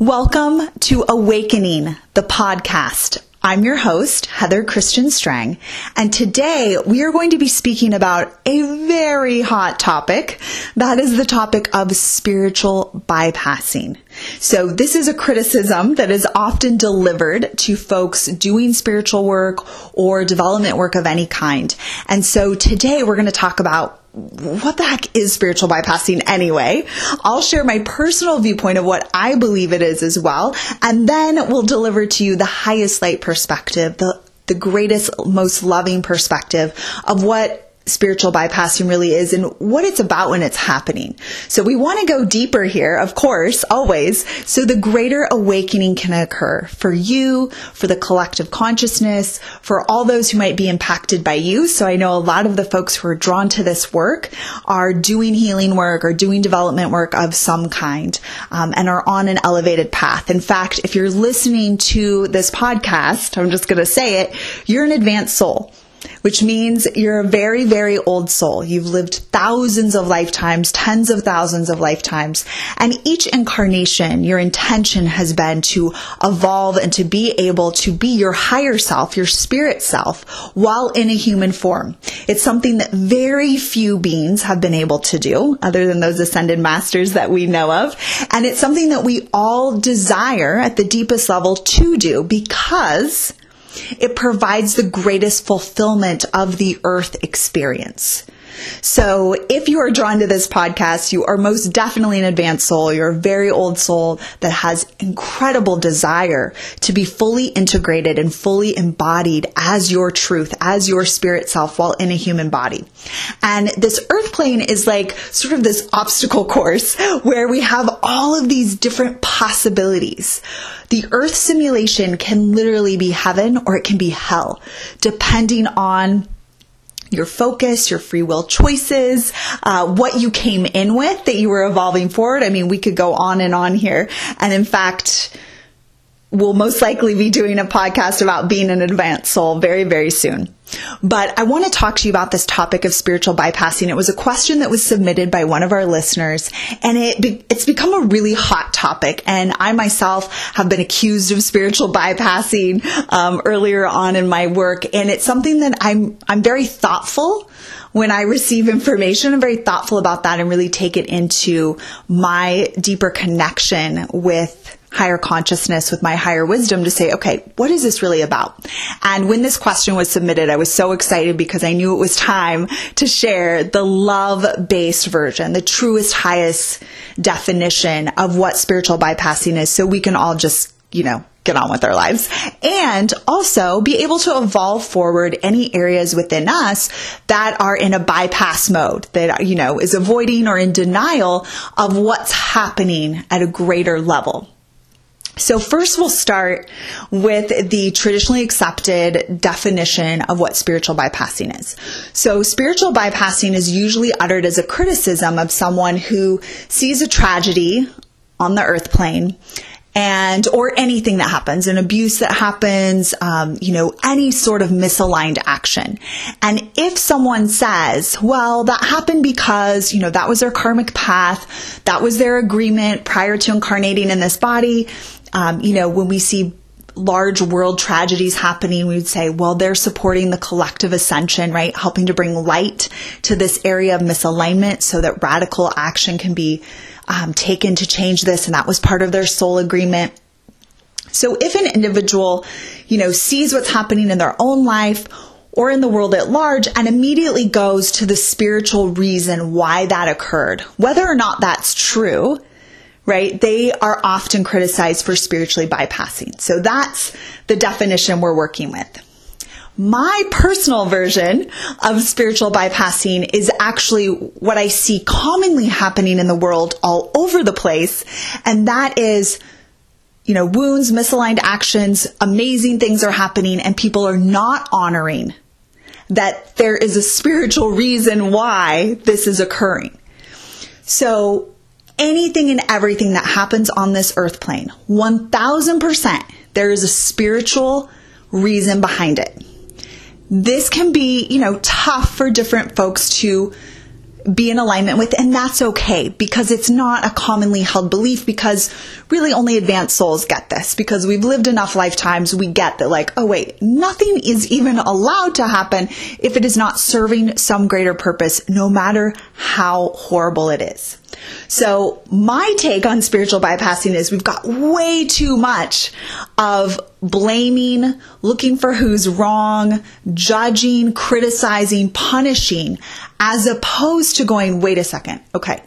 Welcome to Awakening, the podcast. I'm your host, Heather Christian Strang, and today we are going to be speaking about a very hot topic. That is the topic of spiritual bypassing. So this is a criticism that is often delivered to folks doing spiritual work or development work of any kind. And so today we're going to talk about what the heck is spiritual bypassing anyway? I'll share my personal viewpoint of what I believe it is as well, and then we'll deliver to you the highest light perspective, the the greatest, most loving perspective of what spiritual bypassing really is and what it's about when it's happening. So we want to go deeper here, of course, always, so the greater awakening can occur for you, for the collective consciousness, for all those who might be impacted by you. So I know a lot of the folks who are drawn to this work are doing healing work or doing development work of some kind um, and are on an elevated path. In fact, if you're listening to this podcast, I'm just going to say it, you're an advanced soul which means you're a very, very old soul. You've lived thousands of lifetimes, tens of thousands of lifetimes. And each incarnation, your intention has been to evolve and to be able to be your higher self, your spirit self, while in a human form. It's something that very few beings have been able to do, other than those ascended masters that we know of. And it's something that we all desire at the deepest level to do because it provides the greatest fulfillment of the earth experience. So if you are drawn to this podcast, you are most definitely an advanced soul. You're a very old soul that has incredible desire to be fully integrated and fully embodied as your truth, as your spirit self while in a human body. And this earth plane is like sort of this obstacle course where we have all of these different possibilities. The earth simulation can literally be heaven or it can be hell, depending on your focus, your free will choices, uh, what you came in with that you were evolving forward. I mean, we could go on and on here. And in fact, we'll most likely be doing a podcast about being an advanced soul very, very soon. But I want to talk to you about this topic of spiritual bypassing. It was a question that was submitted by one of our listeners and it it's become a really hot topic. And I myself have been accused of spiritual bypassing um, earlier on in my work. And it's something that I'm, I'm very thoughtful when I receive information. I'm very thoughtful about that and really take it into my deeper connection with higher consciousness, with my higher wisdom to say, okay, what is this really about? And when this question was submitted, I was so excited because I knew it was time to share the love based version, the truest, highest definition of what spiritual bypassing is so we can all just, you know, get on with our lives and also be able to evolve forward any areas within us that are in a bypass mode that, you know, is avoiding or in denial of what's happening at a greater level. So first we'll start with the traditionally accepted definition of what spiritual bypassing is. So spiritual bypassing is usually uttered as a criticism of someone who sees a tragedy on the earth plane and or anything that happens an abuse that happens um, you know any sort of misaligned action and if someone says well that happened because you know that was their karmic path that was their agreement prior to incarnating in this body um, you know, when we see large world tragedies happening, we would say, well, they're supporting the collective ascension, right? Helping to bring light to this area of misalignment so that radical action can be um, taken to change this. And that was part of their soul agreement. So if an individual, you know, sees what's happening in their own life or in the world at large and immediately goes to the spiritual reason why that occurred, whether or not that's true, right? They are often criticized for spiritually bypassing. So that's the definition we're working with. My personal version of spiritual bypassing is actually what I see commonly happening in the world all over the place. And that is, you know, wounds, misaligned actions, amazing things are happening and people are not honoring that there is a spiritual reason why this is occurring. So anything and everything that happens on this earth plane, 1000%, there is a spiritual reason behind it. This can be, you know, tough for different folks to be in alignment with, and that's okay because it's not a commonly held belief because really only advanced souls get this because we've lived enough lifetimes. We get that like, oh wait, nothing is even allowed to happen if it is not serving some greater purpose, no matter how horrible it is. So my take on spiritual bypassing is we've got way too much of blaming, looking for who's wrong, judging, criticizing, punishing, as opposed to going, wait a second. Okay.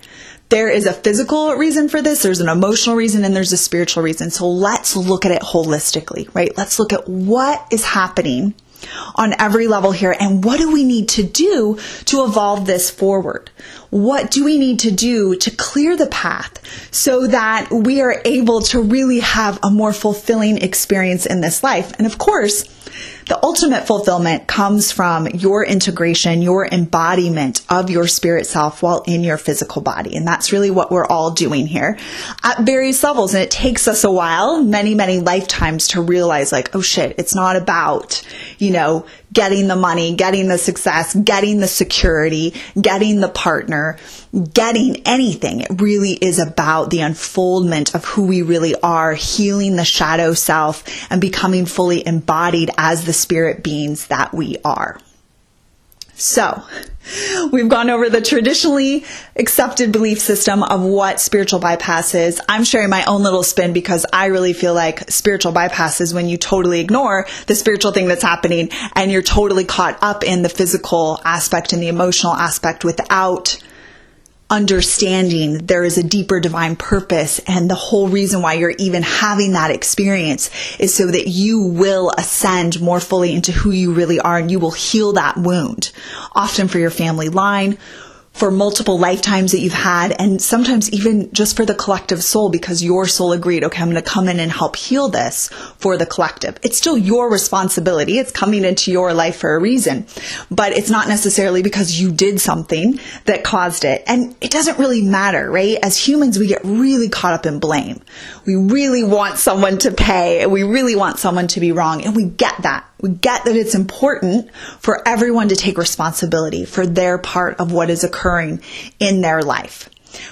There is a physical reason for this, there's an emotional reason, and there's a spiritual reason. So let's look at it holistically, right? Let's look at what is happening on every level here and what do we need to do to evolve this forward? What do we need to do to clear the path so that we are able to really have a more fulfilling experience in this life? And of course, the ultimate fulfillment comes from your integration, your embodiment of your spirit self while in your physical body. And that's really what we're all doing here at various levels. And it takes us a while, many, many lifetimes to realize like, oh shit, it's not about, you know, getting the money, getting the success, getting the security, getting the partner, getting anything. It really is about the unfoldment of who we really are, healing the shadow self and becoming fully embodied as the spirit beings that we are. So, we've gone over the traditionally accepted belief system of what spiritual bypass is. I'm sharing my own little spin because I really feel like spiritual bypass is when you totally ignore the spiritual thing that's happening and you're totally caught up in the physical aspect and the emotional aspect without understanding there is a deeper divine purpose and the whole reason why you're even having that experience is so that you will ascend more fully into who you really are and you will heal that wound. Often for your family line for multiple lifetimes that you've had, and sometimes even just for the collective soul because your soul agreed, okay, I'm going to come in and help heal this for the collective. It's still your responsibility. It's coming into your life for a reason, but it's not necessarily because you did something that caused it. And it doesn't really matter, right? As humans, we get really caught up in blame. We really want someone to pay, and we really want someone to be wrong, and we get that. We get that it's important for everyone to take responsibility for their part of what is occurring in their life.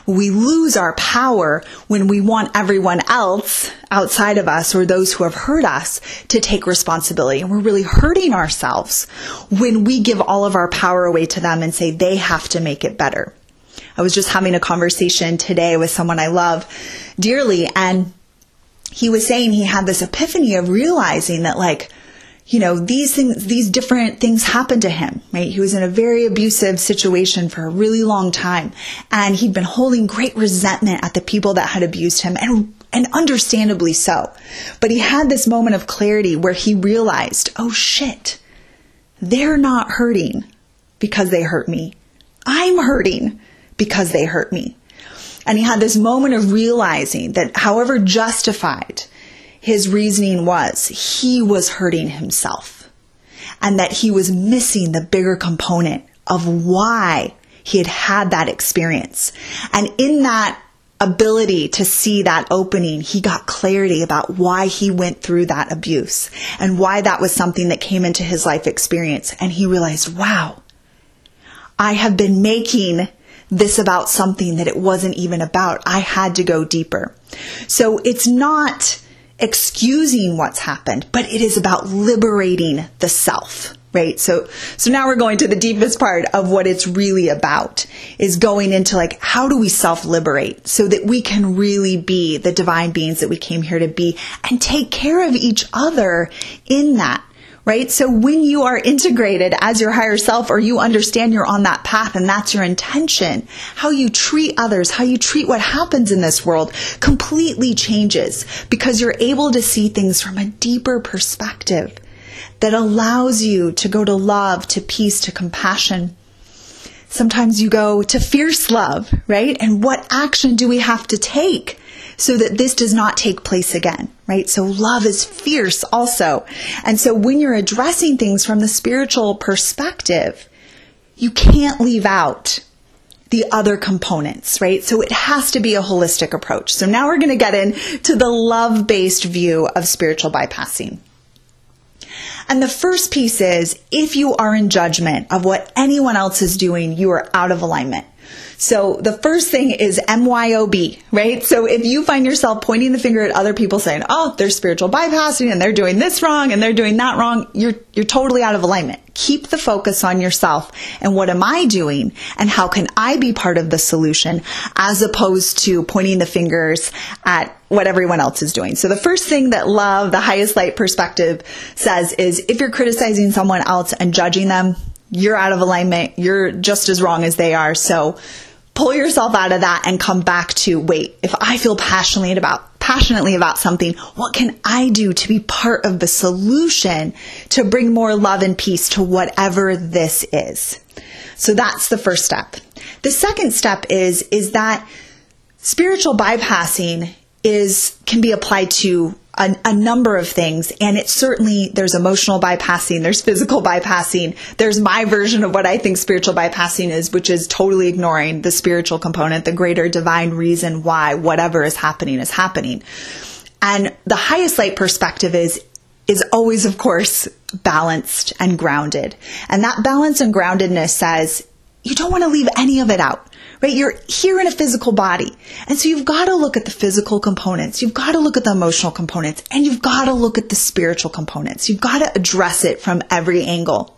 We lose our power when we want everyone else outside of us or those who have hurt us to take responsibility. And we're really hurting ourselves when we give all of our power away to them and say they have to make it better. I was just having a conversation today with someone I love dearly and he was saying he had this epiphany of realizing that like, you know, these things, these different things happened to him, right? He was in a very abusive situation for a really long time and he'd been holding great resentment at the people that had abused him and and understandably so. But he had this moment of clarity where he realized, oh shit, they're not hurting because they hurt me. I'm hurting because they hurt me. And he had this moment of realizing that however justified his reasoning was he was hurting himself and that he was missing the bigger component of why he had had that experience. And in that ability to see that opening, he got clarity about why he went through that abuse and why that was something that came into his life experience. And he realized, wow, I have been making this about something that it wasn't even about. I had to go deeper. So it's not excusing what's happened, but it is about liberating the self. Right. So, so now we're going to the deepest part of what it's really about is going into like, how do we self liberate so that we can really be the divine beings that we came here to be and take care of each other in that right? So when you are integrated as your higher self or you understand you're on that path and that's your intention, how you treat others, how you treat what happens in this world completely changes because you're able to see things from a deeper perspective that allows you to go to love, to peace, to compassion. Sometimes you go to fierce love, right? And what action do we have to take? So that this does not take place again, right? So love is fierce also. And so when you're addressing things from the spiritual perspective, you can't leave out the other components, right? So it has to be a holistic approach. So now we're going to get into the love based view of spiritual bypassing. And the first piece is if you are in judgment of what anyone else is doing, you are out of alignment. So the first thing is MYOB, right? So if you find yourself pointing the finger at other people saying, "Oh, they're spiritual bypassing and they're doing this wrong and they're doing that wrong," you're you're totally out of alignment. Keep the focus on yourself and what am I doing and how can I be part of the solution as opposed to pointing the fingers at what everyone else is doing. So the first thing that love, the highest light perspective says is if you're criticizing someone else and judging them, you're out of alignment. You're just as wrong as they are. So pull yourself out of that and come back to wait, if I feel passionately about passionately about something, what can I do to be part of the solution to bring more love and peace to whatever this is? So that's the first step. The second step is is that spiritual bypassing is can be applied to a, a, number of things. And it certainly, there's emotional bypassing, there's physical bypassing, there's my version of what I think spiritual bypassing is, which is totally ignoring the spiritual component, the greater divine reason why whatever is happening is happening. And the highest light perspective is, is always, of course, balanced and grounded. And that balance and groundedness says, you don't want to leave any of it out right? You're here in a physical body. And so you've got to look at the physical components. You've got to look at the emotional components and you've got to look at the spiritual components. You've got to address it from every angle.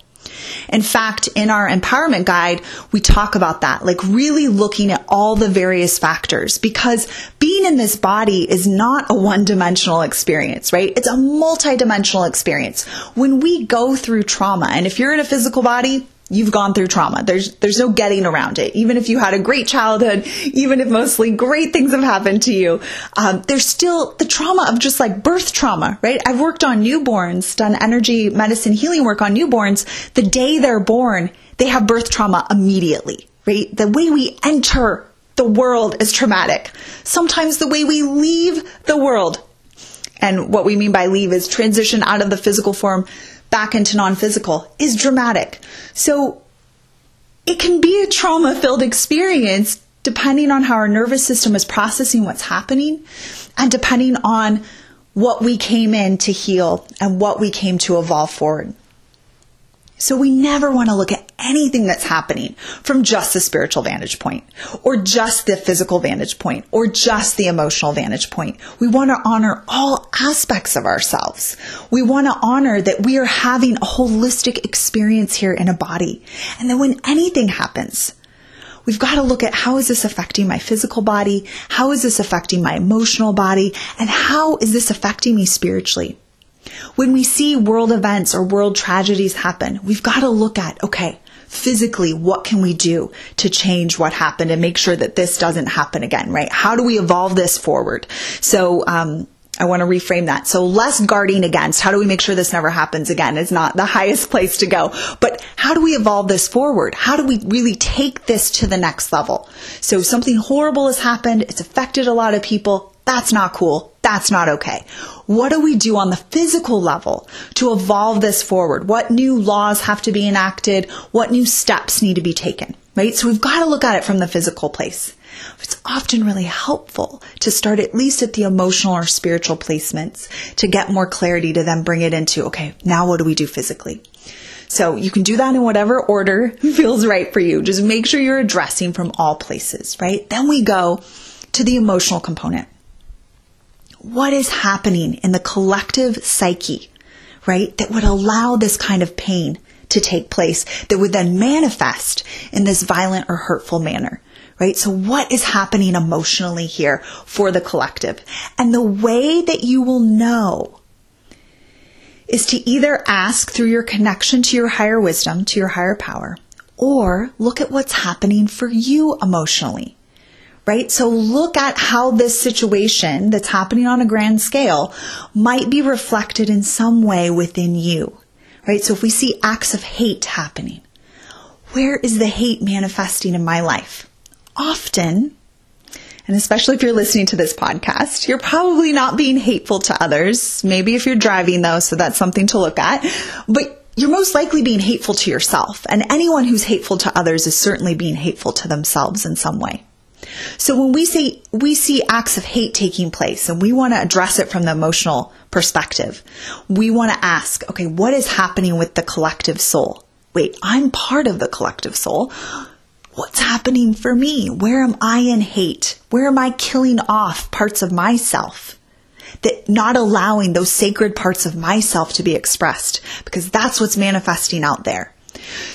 In fact, in our empowerment guide, we talk about that, like really looking at all the various factors because being in this body is not a one dimensional experience, right? It's a multidimensional experience. When we go through trauma, and if you're in a physical body, you've gone through trauma. There's there's no getting around it. Even if you had a great childhood, even if mostly great things have happened to you, um, there's still the trauma of just like birth trauma, right? I've worked on newborns, done energy medicine healing work on newborns. The day they're born, they have birth trauma immediately, right? The way we enter the world is traumatic. Sometimes the way we leave the world, and what we mean by leave is transition out of the physical form back into non physical is dramatic. So it can be a trauma filled experience depending on how our nervous system is processing what's happening and depending on what we came in to heal and what we came to evolve forward. So we never want to look at anything that's happening from just the spiritual vantage point or just the physical vantage point or just the emotional vantage point. We want to honor all aspects of ourselves. We want to honor that we are having a holistic experience here in a body. And then when anything happens, we've got to look at how is this affecting my physical body? How is this affecting my emotional body? And how is this affecting me spiritually? When we see world events or world tragedies happen, we've got to look at, okay, physically, what can we do to change what happened and make sure that this doesn't happen again, right? How do we evolve this forward? So, um, I want to reframe that. So less guarding against. How do we make sure this never happens again? Is not the highest place to go. But how do we evolve this forward? How do we really take this to the next level? So something horrible has happened. It's affected a lot of people. That's not cool. That's not okay. What do we do on the physical level to evolve this forward? What new laws have to be enacted? What new steps need to be taken? Right? So we've got to look at it from the physical place. It's often really helpful to start at least at the emotional or spiritual placements to get more clarity to then bring it into, okay, now what do we do physically? So you can do that in whatever order feels right for you. Just make sure you're addressing from all places, right? Then we go to the emotional component what is happening in the collective psyche, right, that would allow this kind of pain to take place that would then manifest in this violent or hurtful manner, right? So what is happening emotionally here for the collective? And the way that you will know is to either ask through your connection to your higher wisdom, to your higher power, or look at what's happening for you emotionally right? So look at how this situation that's happening on a grand scale might be reflected in some way within you, right? So if we see acts of hate happening, where is the hate manifesting in my life? Often, and especially if you're listening to this podcast, you're probably not being hateful to others. Maybe if you're driving though, so that's something to look at. But you're most likely being hateful to yourself. And anyone who's hateful to others is certainly being hateful to themselves in some way. So when we say we see acts of hate taking place and we want to address it from the emotional perspective, we want to ask, okay, what is happening with the collective soul? Wait, I'm part of the collective soul. what's happening for me? Where am I in hate? Where am I killing off parts of myself? That not allowing those sacred parts of myself to be expressed because that's what's manifesting out there.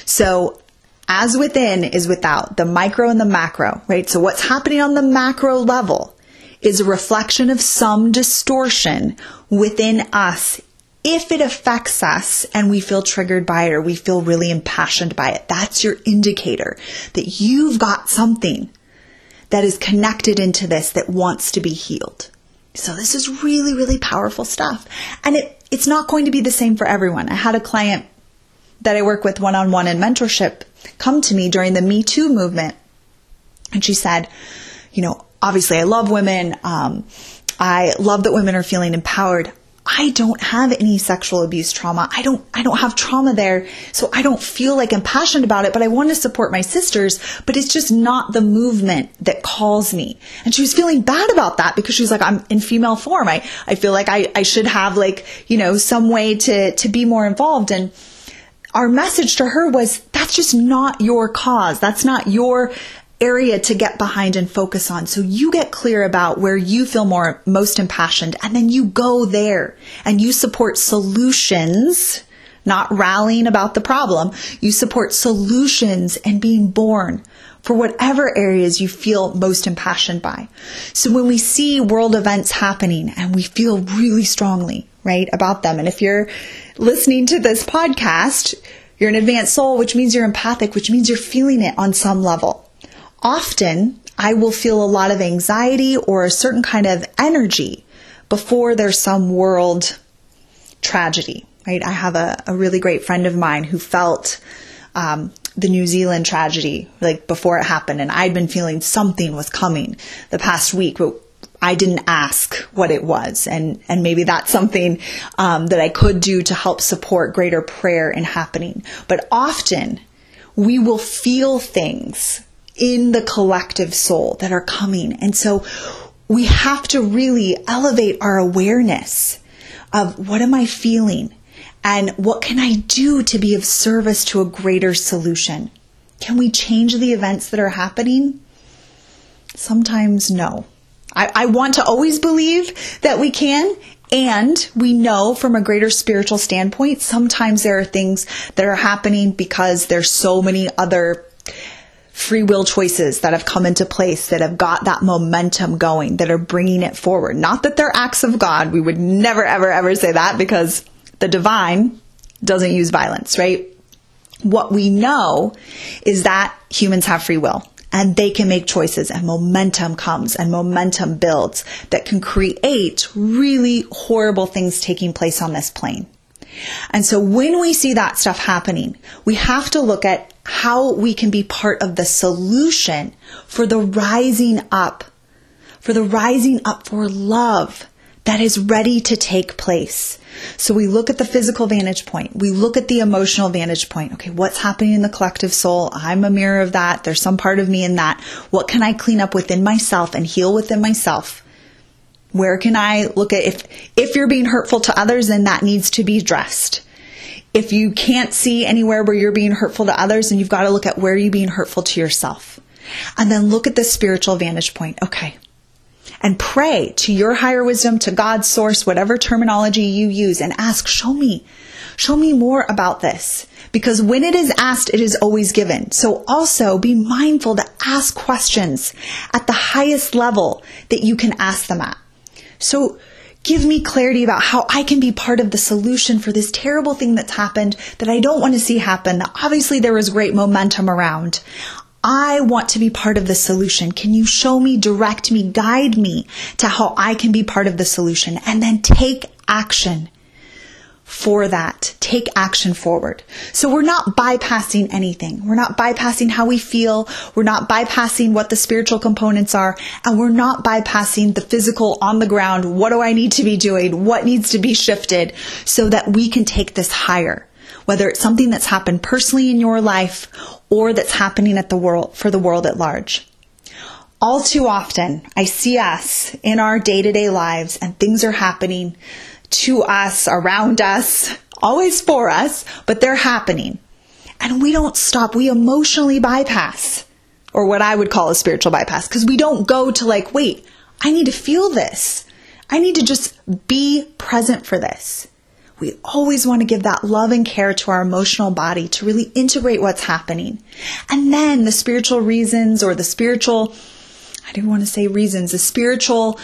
So as within is without, the micro and the macro, right? So what's happening on the macro level is a reflection of some distortion within us if it affects us and we feel triggered by it or we feel really impassioned by it, that's your indicator that you've got something that is connected into this that wants to be healed. So this is really, really powerful stuff. And it, it's not going to be the same for everyone. I had a client that I work with one on one in mentorship come to me during the Me Too movement. And she said, you know, obviously I love women. Um, I love that women are feeling empowered. I don't have any sexual abuse trauma. I don't, I don't have trauma there. So I don't feel like I'm passionate about it, but I want to support my sisters, but it's just not the movement that calls me. And she was feeling bad about that because she's like, I'm in female form. I, I feel like I, I should have like, you know, some way to, to be more involved. And our message to her was, that's just not your cause. That's not your area to get behind and focus on. So you get clear about where you feel more most impassioned and then you go there and you support solutions, not rallying about the problem. You support solutions and being born for whatever areas you feel most impassioned by. So when we see world events happening and we feel really strongly, right, about them. And if you're listening to this podcast, you're an advanced soul, which means you're empathic, which means you're feeling it on some level often I will feel a lot of anxiety or a certain kind of energy before there's some world tragedy, right? I have a, a really great friend of mine who felt um, the New Zealand tragedy like before it happened, and I'd been feeling something was coming the past week, but I didn't ask what it was, and and maybe that's something um, that I could do to help support greater prayer in happening. But often we will feel things in the collective soul that are coming. And so we have to really elevate our awareness of what am I feeling and what can I do to be of service to a greater solution? Can we change the events that are happening? Sometimes no. I, I want to always believe that we can, and we know from a greater spiritual standpoint, sometimes there are things that are happening because there's so many other free will choices that have come into place that have got that momentum going, that are bringing it forward. Not that they're acts of God. We would never, ever, ever say that because the divine doesn't use violence, right? What we know is that humans have free will and they can make choices and momentum comes and momentum builds that can create really horrible things taking place on this plane. And so when we see that stuff happening, we have to look at how we can be part of the solution for the rising up, for the rising up for love that is ready to take place. So we look at the physical vantage point. We look at the emotional vantage point. Okay, what's happening in the collective soul? I'm a mirror of that. There's some part of me in that. What can I clean up within myself and heal within myself? Where can I look at if if you're being hurtful to others then that needs to be addressed. If you can't see anywhere where you're being hurtful to others then you've got to look at where you're being hurtful to yourself. And then look at the spiritual vantage point. Okay. And pray to your higher wisdom, to God's source, whatever terminology you use, and ask, show me, show me more about this. Because when it is asked, it is always given. So also be mindful to ask questions at the highest level that you can ask them at. So give me clarity about how I can be part of the solution for this terrible thing that's happened that I don't want to see happen. Obviously, there was great momentum around. I want to be part of the solution. Can you show me, direct me, guide me to how I can be part of the solution and then take action for that. Take action forward. So we're not bypassing anything. We're not bypassing how we feel. We're not bypassing what the spiritual components are. And we're not bypassing the physical on the ground. What do I need to be doing? What needs to be shifted so that we can take this higher? Whether it's something that's happened personally in your life or that's happening at the world for the world at large. All too often, I see us in our day to day lives and things are happening to us, around us, always for us, but they're happening. And we don't stop. We emotionally bypass or what I would call a spiritual bypass because we don't go to like, wait, I need to feel this. I need to just be present for this. We always want to give that love and care to our emotional body to really integrate what's happening. And then the spiritual reasons or the spiritual, I didn't want to say reasons, the spiritual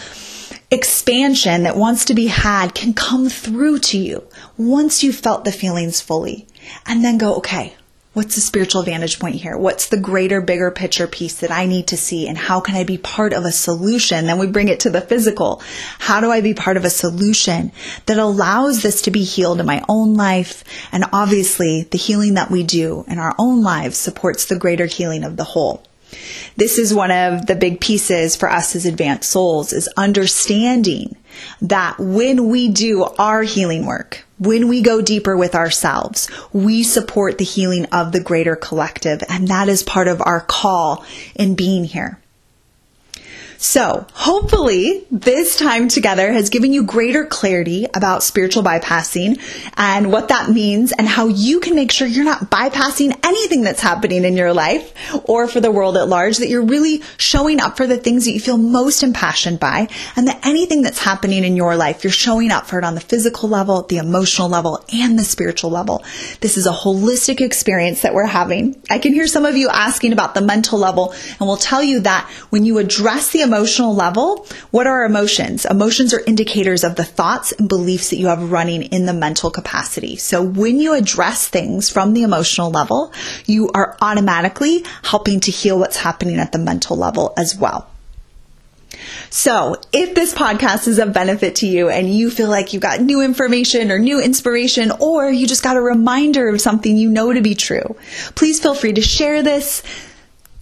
expansion that wants to be had can come through to you once you've felt the feelings fully. And then go, okay, What's the spiritual vantage point here? What's the greater, bigger picture piece that I need to see? And how can I be part of a solution? Then we bring it to the physical. How do I be part of a solution that allows this to be healed in my own life? And obviously, the healing that we do in our own lives supports the greater healing of the whole. This is one of the big pieces for us as advanced souls is understanding that when we do our healing work, when we go deeper with ourselves, we support the healing of the greater collective. And that is part of our call in being here. So hopefully this time together has given you greater clarity about spiritual bypassing and what that means and how you can make sure you're not bypassing anything that's happening in your life or for the world at large, that you're really showing up for the things that you feel most impassioned by and that anything that's happening in your life, you're showing up for it on the physical level, the emotional level, and the spiritual level. This is a holistic experience that we're having. I can hear some of you asking about the mental level and we'll tell you that when you address the emotional level, what are emotions? Emotions are indicators of the thoughts and beliefs that you have running in the mental capacity. So when you address things from the emotional level, you are automatically helping to heal what's happening at the mental level as well. So, if this podcast is of benefit to you and you feel like you got new information or new inspiration, or you just got a reminder of something you know to be true, please feel free to share this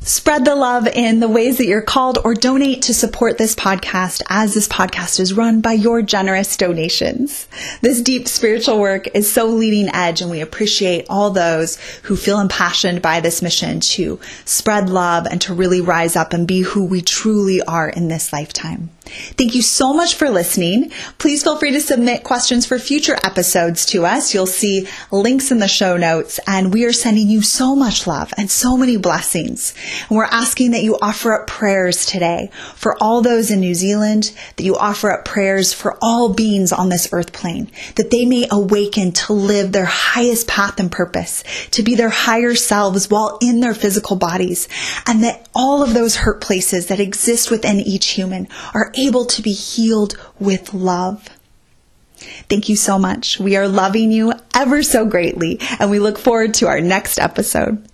Spread the love in the ways that you're called or donate to support this podcast as this podcast is run by your generous donations. This deep spiritual work is so leading edge and we appreciate all those who feel impassioned by this mission to spread love and to really rise up and be who we truly are in this lifetime. Thank you so much for listening. Please feel free to submit questions for future episodes to us. You'll see links in the show notes and we are sending you so much love and so many blessings. And we're asking that you offer up prayers today for all those in New Zealand, that you offer up prayers for all beings on this earth plane, that they may awaken to live their highest path and purpose, to be their higher selves while in their physical bodies, and that all of those hurt places that exist within each human are able to be healed with love. Thank you so much. We are loving you ever so greatly, and we look forward to our next episode.